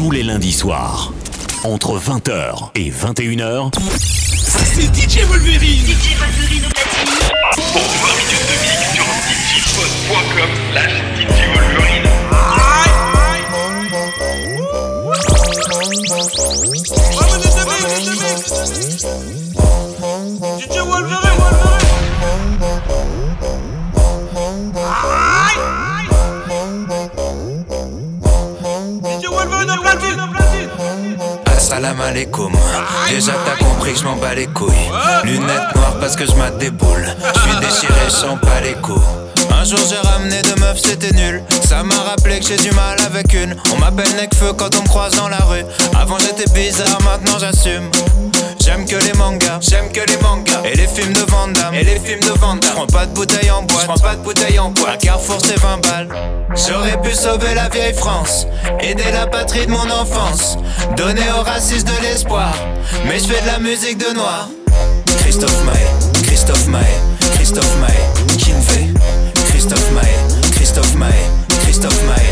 tous les lundis soirs. Entre 20h et 21h, c'est DJ Wolverine. DJ Wolverine au platine. Pour 20 minutes de mix sur djpod.com Assalam alaikum. Déjà t'as compris que je m'en bats les couilles. Lunettes noires parce que je mate. Je suis déchiré, je sens pas les coups. Un jour j'ai ramené deux meufs, c'était nul. Ça m'a rappelé que j'ai du mal avec une. On m'appelle Necfeu quand on me croise dans la rue. Avant j'étais bizarre, maintenant j'assume. J'aime que les mangas, j'aime que les mangas. Et les films de Van Damme, et les films de Van Damme. Prends pas de bouteille en boîte, prends pas de bouteille en boîte. Carrefour c'est 20 balles. J'aurais pu sauver la vieille France, aider la patrie de mon enfance, donner aux racistes de l'espoir. Mais je fais de la musique de noir. Christophe Maé, Christophe Maé, Christophe Maé, Kinvey. Christophe Maé, Christophe Maé, Christophe Maé,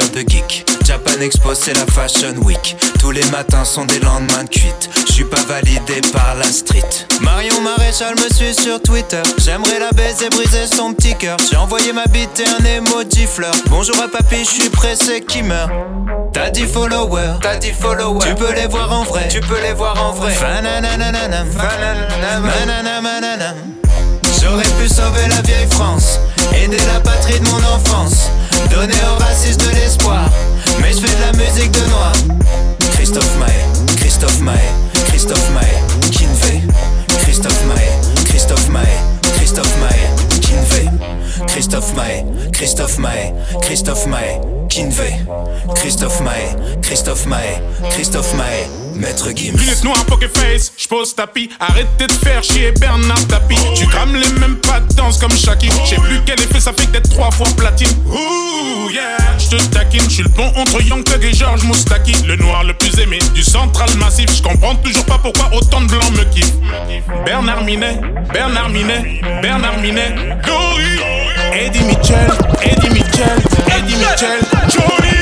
de geek. Japan Expo, c'est la Fashion Week. Tous les matins sont des lendemains de cuite. Je suis pas validé par la street. Marion Maréchal me suit sur Twitter. J'aimerais la baiser, briser son petit cœur. J'ai envoyé ma bite et un emoji fleur. Bonjour à papy, je suis pressé qui meurt. T'as dit followers, t'as dit followers. Tu peux les voir en vrai, tu peux les voir en vrai. J'aurais pu sauver la vieille France, aider la patrie de mon enfance, tapis. Arrêtez de faire chier Bernard Tapie. Tu crames les mêmes pas de danse comme Shaki. J'sais plus quel effet ça fait d'être trois fois platine. Ouh yeah, j'te taquine. J'suis le pont entre Young Thug et George Moustaki. Le noir le plus aimé du central massif. J'comprends toujours pas pourquoi autant de blancs me kiffent. Bernard Minet, Bernard Minet, Bernard Minet. Glory. Eddie Mitchell, Eddie Mitchell, Eddie Mitchell. Johnny.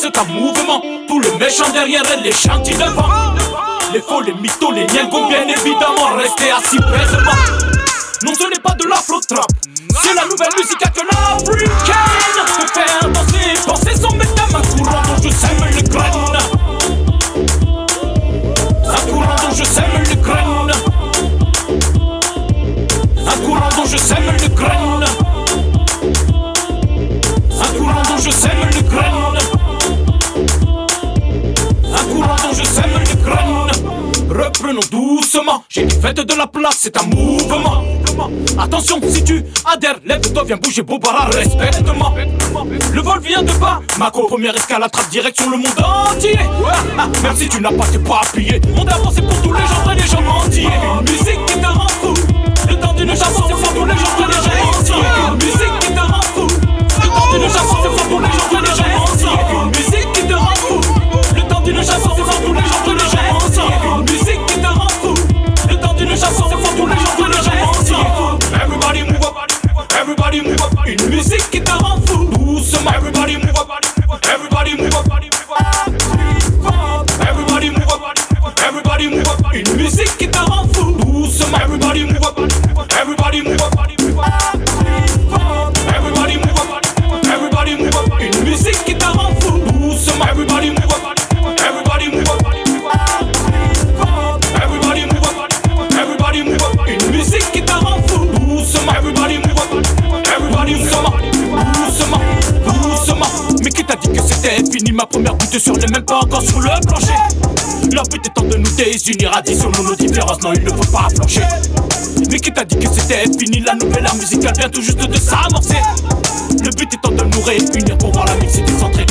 C'est un mouvement, tout le méchant derrière elle, les chantiers devant. Les faux, les mythos, les niengos, bien évidemment, restez assis bêtement. Non, ce n'est pas de l'afro-trap. C'est la nouvelle musique que fête de la place, c'est un mouvement. Attention, si tu adhères, lève-toi, viens bouger, Bobara, respecte-moi. Le vol vient de bas, Mako, première escale, attrape direction le monde entier. Même si tu n'as pas tes papiers, on avance pour tous les gens, les gens entiers. Musique qui te rend fou. Le temps d'une chanson, c'est pour tous les gens, les gens entiers. ma première goutte sur les même pas encore sur le plancher. La but étant de nous désunir, additionnons nos différences, non il ne faut pas flancher. Mais qui t'a dit que c'était fini la nouvelle art musicale vient tout juste de s'amorcer. Le but étant de nous réunir pour voir la mixité centrée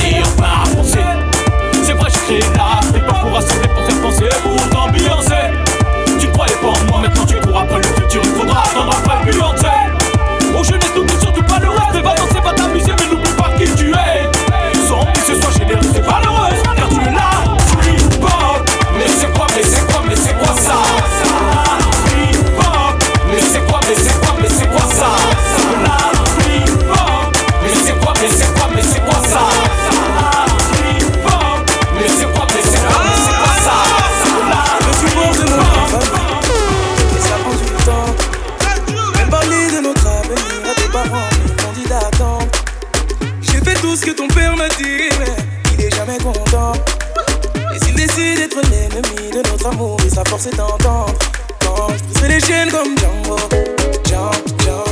camp, camp, camp. C'est les chiennes comme Django, Django.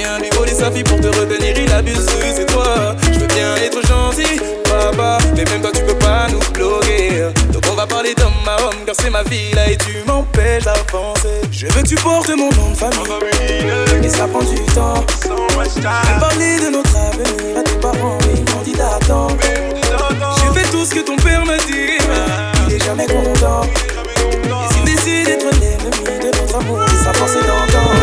bien lui voler sa fille pour te retenir, il abuse, oui, c'est toi. Je veux bien être gentil, papa, mais même toi tu peux pas nous bloquer. Donc on va parler d'homme à homme, car c'est ma vie là et tu m'empêches d'avancer. Je veux que tu portes mon nom de famille, et ça prend du temps. Même parler de notre avenir à tes parents, ils m'ont dit d'attendre. Je fais tout ce que ton père me dit, il est jamais content. Et s'il décide d'être l'ennemi de notre amour, sa force est d'entendre.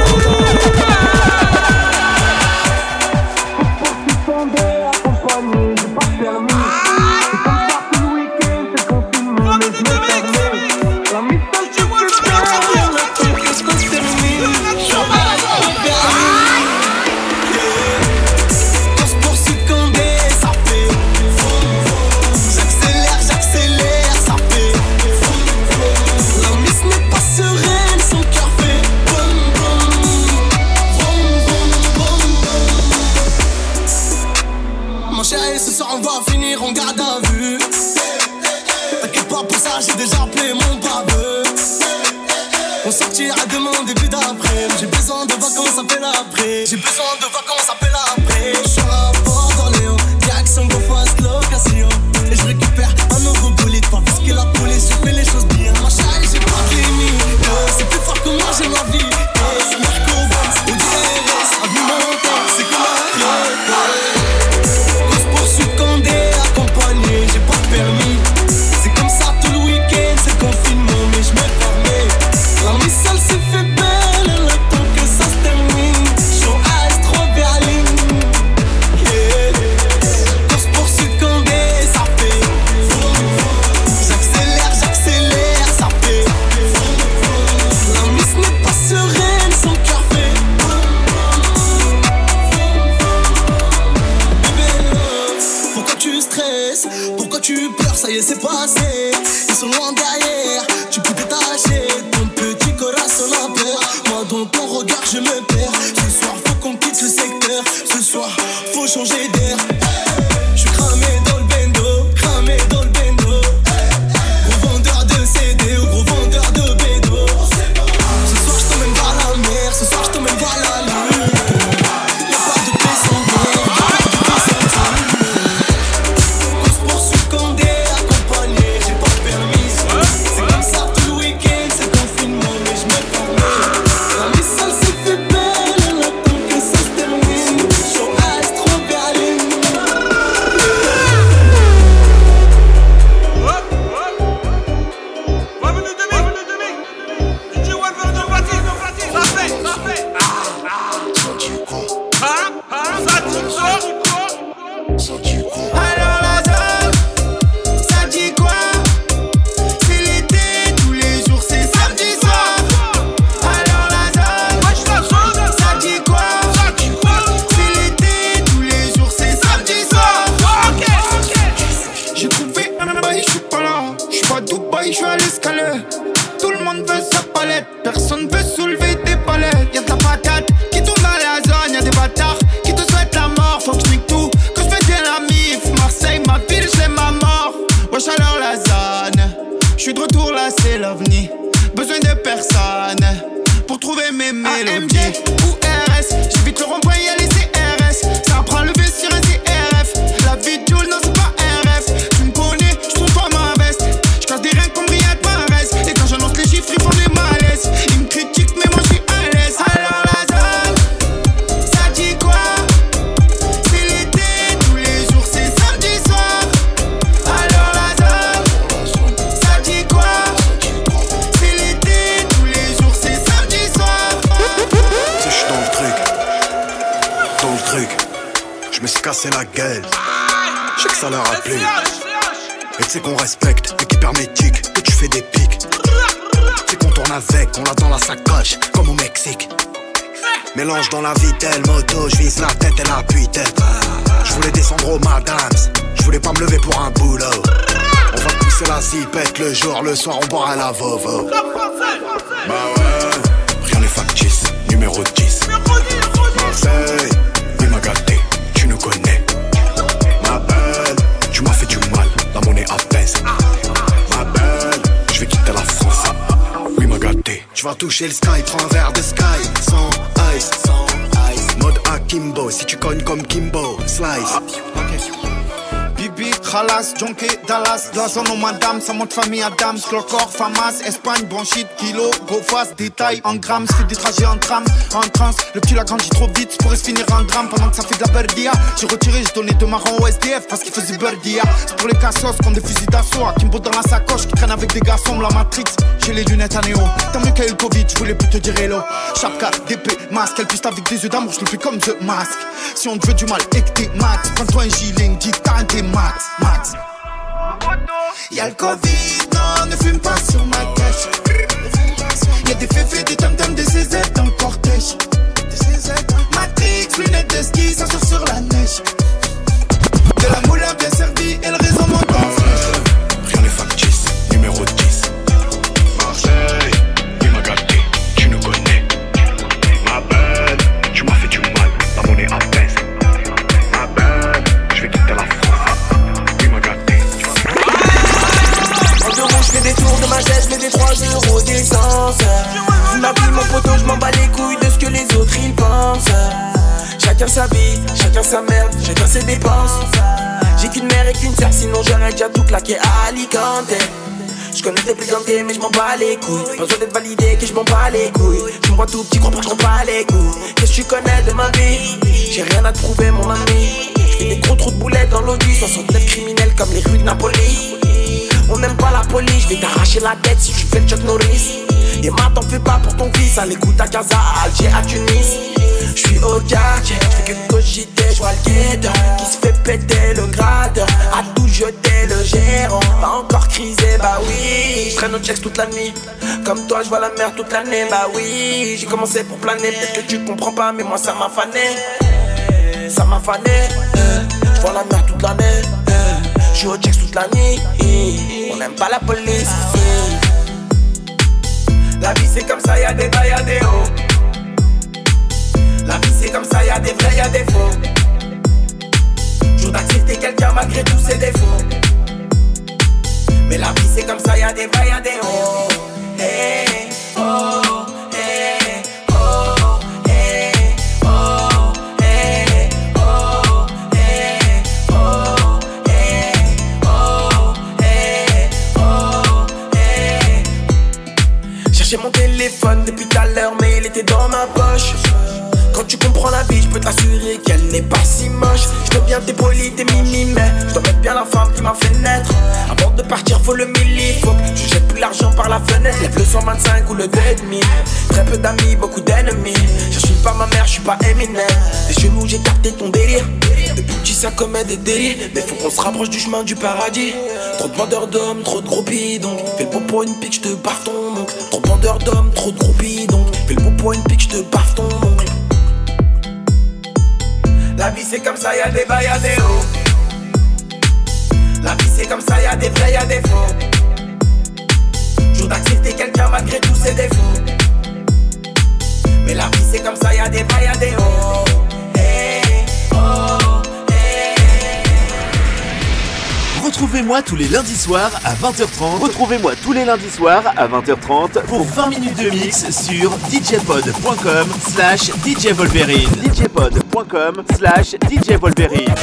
J'ai besoin de vacances, appelle après. J'ai besoin de vacances, appelle après. Je suis à bord d'Orléans, direction Beaufort, location. La gueule. Je sais que ça leur a plu. Et tu sais qu'on respecte l'équipe hermétique, que tu fais des pics. C'est qu'on tourne avec, on l'a dans la sacoche, comme au Mexique. Mélange dans la vitelle, moto, je vise la tête et la tête Je voulais descendre au madams, je voulais pas me lever pour un boulot. On va pousser la zipette le jour, le soir on boira la vovo. Bah ouais, rien n'est factice, numéro 10. Marseille, il m'a gâté, tu nous connais. Tu m'as fait du mal, la monnaie apaise. Ma belle, je vais quitter la France. Oui, m'a gâté. Tu vas toucher le sky, prends un verre de sky. Sans ice, sans ice. Mode Akimbo, si tu cognes comme Kimbo, slice. Bibi, Khalas, Jonké, Dallas, de la zone au madame, sa monte famille Adams, Clocor, Famas, Espagne, Bronchite, Kilo, Go fast, détail en grammes, fait des trajets en tram, en trans, le petit l'a grandi trop vite, ça pourrait se finir en drame pendant que ça fait de la berdia. J'ai retiré, j'ai donné deux marrons au SDF parce qu'il faisait berdia. C'est pour les cassos comme des fusils d'assaut, Kimbo dans la sacoche, qui traîne avec des garçons, la Matrix, j'ai les lunettes à néo. Tant mieux qu'il y a eu le Covid, je voulais plus te dire hello. Chapka, DP, masque, elle piste avec des yeux d'amour, je le fais comme The Mask. Si on te veut du mal et que t'es max, prends-toi un gilet, dis t'as t'es max, max. Y'a le Covid, non, ne fume pas sur ma cache. Y'a des féfés, des tam-tams, des CZ dans le cortège. Matrix, lunettes de ski, ça sort sur la neige. De la moulin bien servie et ma vie, mon poteau, je m'en bats les couilles de ce que les autres ils pensent. Chacun sa vie, chacun sa merde, chacun ses dépenses. J'ai qu'une mère et qu'une sœur, sinon j'aurais déjà tout claqué à Alicante. Je connais tes plaisanteries, mais je m'en bats les couilles. Pas besoin d'être validé, que je m'en bats les couilles. Tu me vois tout petit, comprends que je m'en bats les couilles. Qu'est-ce que tu connais de ma vie? J'ai rien à te prouver, mon ami. J'fais des gros trous de boulettes dans l'audi, 69 criminels comme les rues de Napoli. On n'aime pas la police, je vais t'arracher la tête si tu fais le Chuck Norris. Et ma t'en fais pas pour ton fils, à l'écoute à Gaza, à Alger, à Tunis. J'suis au quartier, j'fais que cogiter, j'vois le guetteur Qui se fait péter le gratteur, à tout jeter le gérant Pas encore crisé, bah oui. J'traîne au checks toute la nuit, comme toi j'vois la mer toute l'année, bah oui. J'ai commencé pour planer, peut-être que tu comprends pas, mais moi ça m'a fané. Ça m'a fané, euh, j'vois la mer toute l'année J'suis au checks toute la nuit, on n'aime pas la police La vie c'est comme ça, y'a des bas, y'a des hauts la vie c'est comme ça, y'a des vrais, y'a des faux. Jour d'accepter quelqu'un malgré tous ses défauts. Mais la vie c'est comme ça, y'a des bas, y'a des hauts. Hey, oh, depuis tout à l'heure, mais il était dans ma poche. Quand tu comprends la vie, je peux t'assurer qu'elle n'est pas si moche. Je veux bien tes polis, tes mimi, mais je dois mettre bien la femme qui m'a fait naître. Avant de partir, faut le milli. Faut l'argent par la fenêtre. Lève le 125 ou le 2,5. Très peu d'amis, beaucoup d'ennemis. Je suis pas ma mère, je suis pas Eminem. T'es chelou, j'ai capté ton délire. Depuis petit, ça commet des délits. Mais faut qu'on se rapproche du chemin du paradis. Trop de vendeurs d'hommes, trop de groupies. Donc, fais le pour une pique, je te barre ton oncle. Trop de vendeurs d'hommes, trop de groupies. Donc, fais le pot pour une pique, je te ton oncle. La vie c'est comme ça, y'a des bas, y'a des hauts. La vie c'est comme ça, y'a des vrais, y'a des faux. D'accepter quelqu'un malgré tous ses défauts. Mais la vie c'est comme ça, y'a des bas, y'a des hauts. Hey, oh, hey. Retrouvez-moi tous les lundis soirs à 20h30. Retrouvez-moi tous les lundis soirs à 20h30 pour 20 minutes de mix sur djpod.com slash djvolverine. djpod.com slash djvolverine.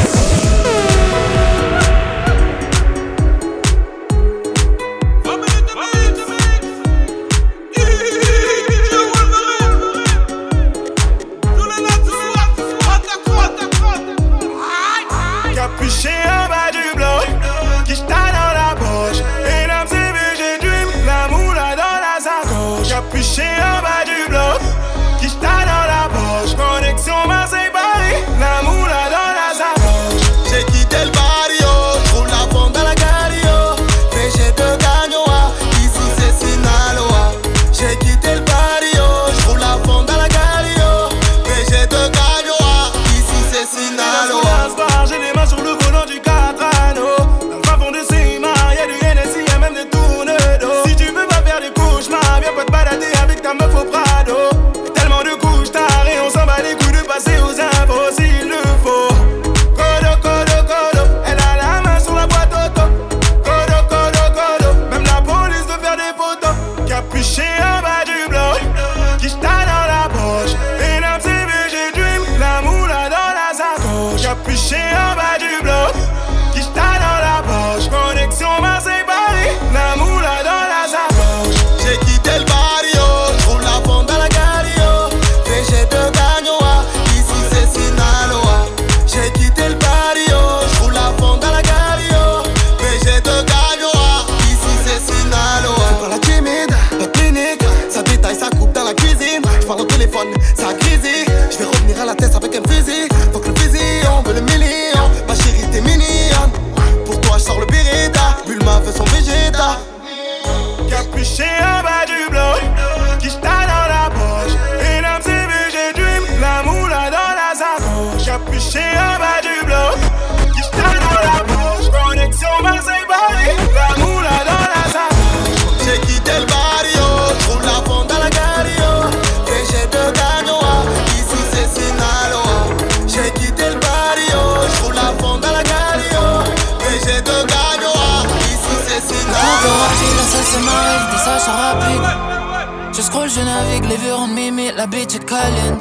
Scroll, je navigue, les vieux rendent mimi, la bitch est caliente.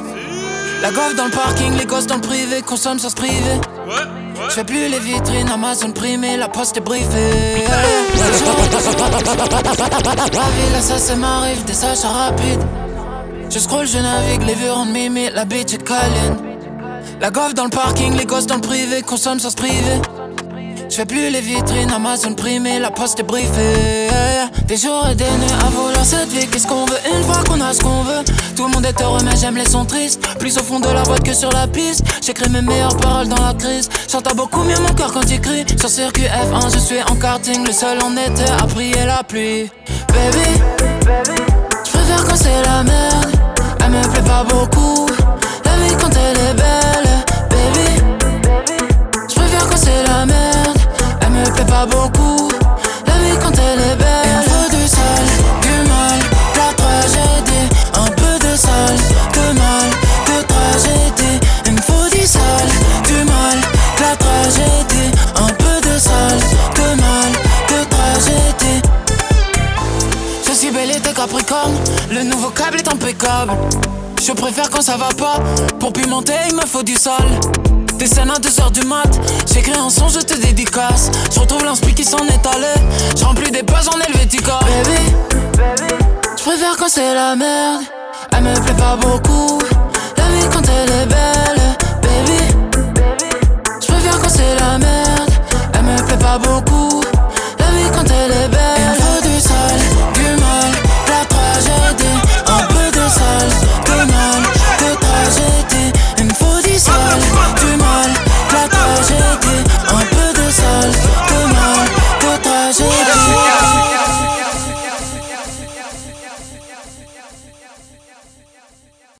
La gaffe dans le parking, les gosses dans le privé, consomme sans se priver. Je fais plus les vitrines, Amazon primé, la poste est briefée. La ville, ça, c'est m'arrive, des achats rapides. Je scroll, je navigue, les vieux rendent mimi, la bitch est caliente. La gaffe dans le parking, les gosses dans le privé, consomme sans se priver. Je fais plus les vitrines, Amazon primé, la poste est briefée. Des jours et des nuits à vouloir cette vie, qu'est-ce qu'on veut une fois qu'on a ce qu'on veut? Tout le monde est heureux, mais j'aime les sons tristes. Plus au fond de la boîte que sur la piste. J'écris mes meilleures paroles dans la crise. J'entends beaucoup mieux mon cœur quand il crie. Sur circuit F1, je suis en karting, le seul en été à prier la pluie. Baby, je préfère quand c'est la merde. Elle me plaît pas beaucoup. Je préfère quand ça va pas. Pour pimenter, il me faut du sale. Des scènes à 2h du mat. J'écris un son, je te dédicace. Je retrouve l'inspi qui s'en est allé. Je remplis des pages en Helvetica. Baby, je préfère quand c'est la merde. Elle me plaît pas beaucoup. La vie quand elle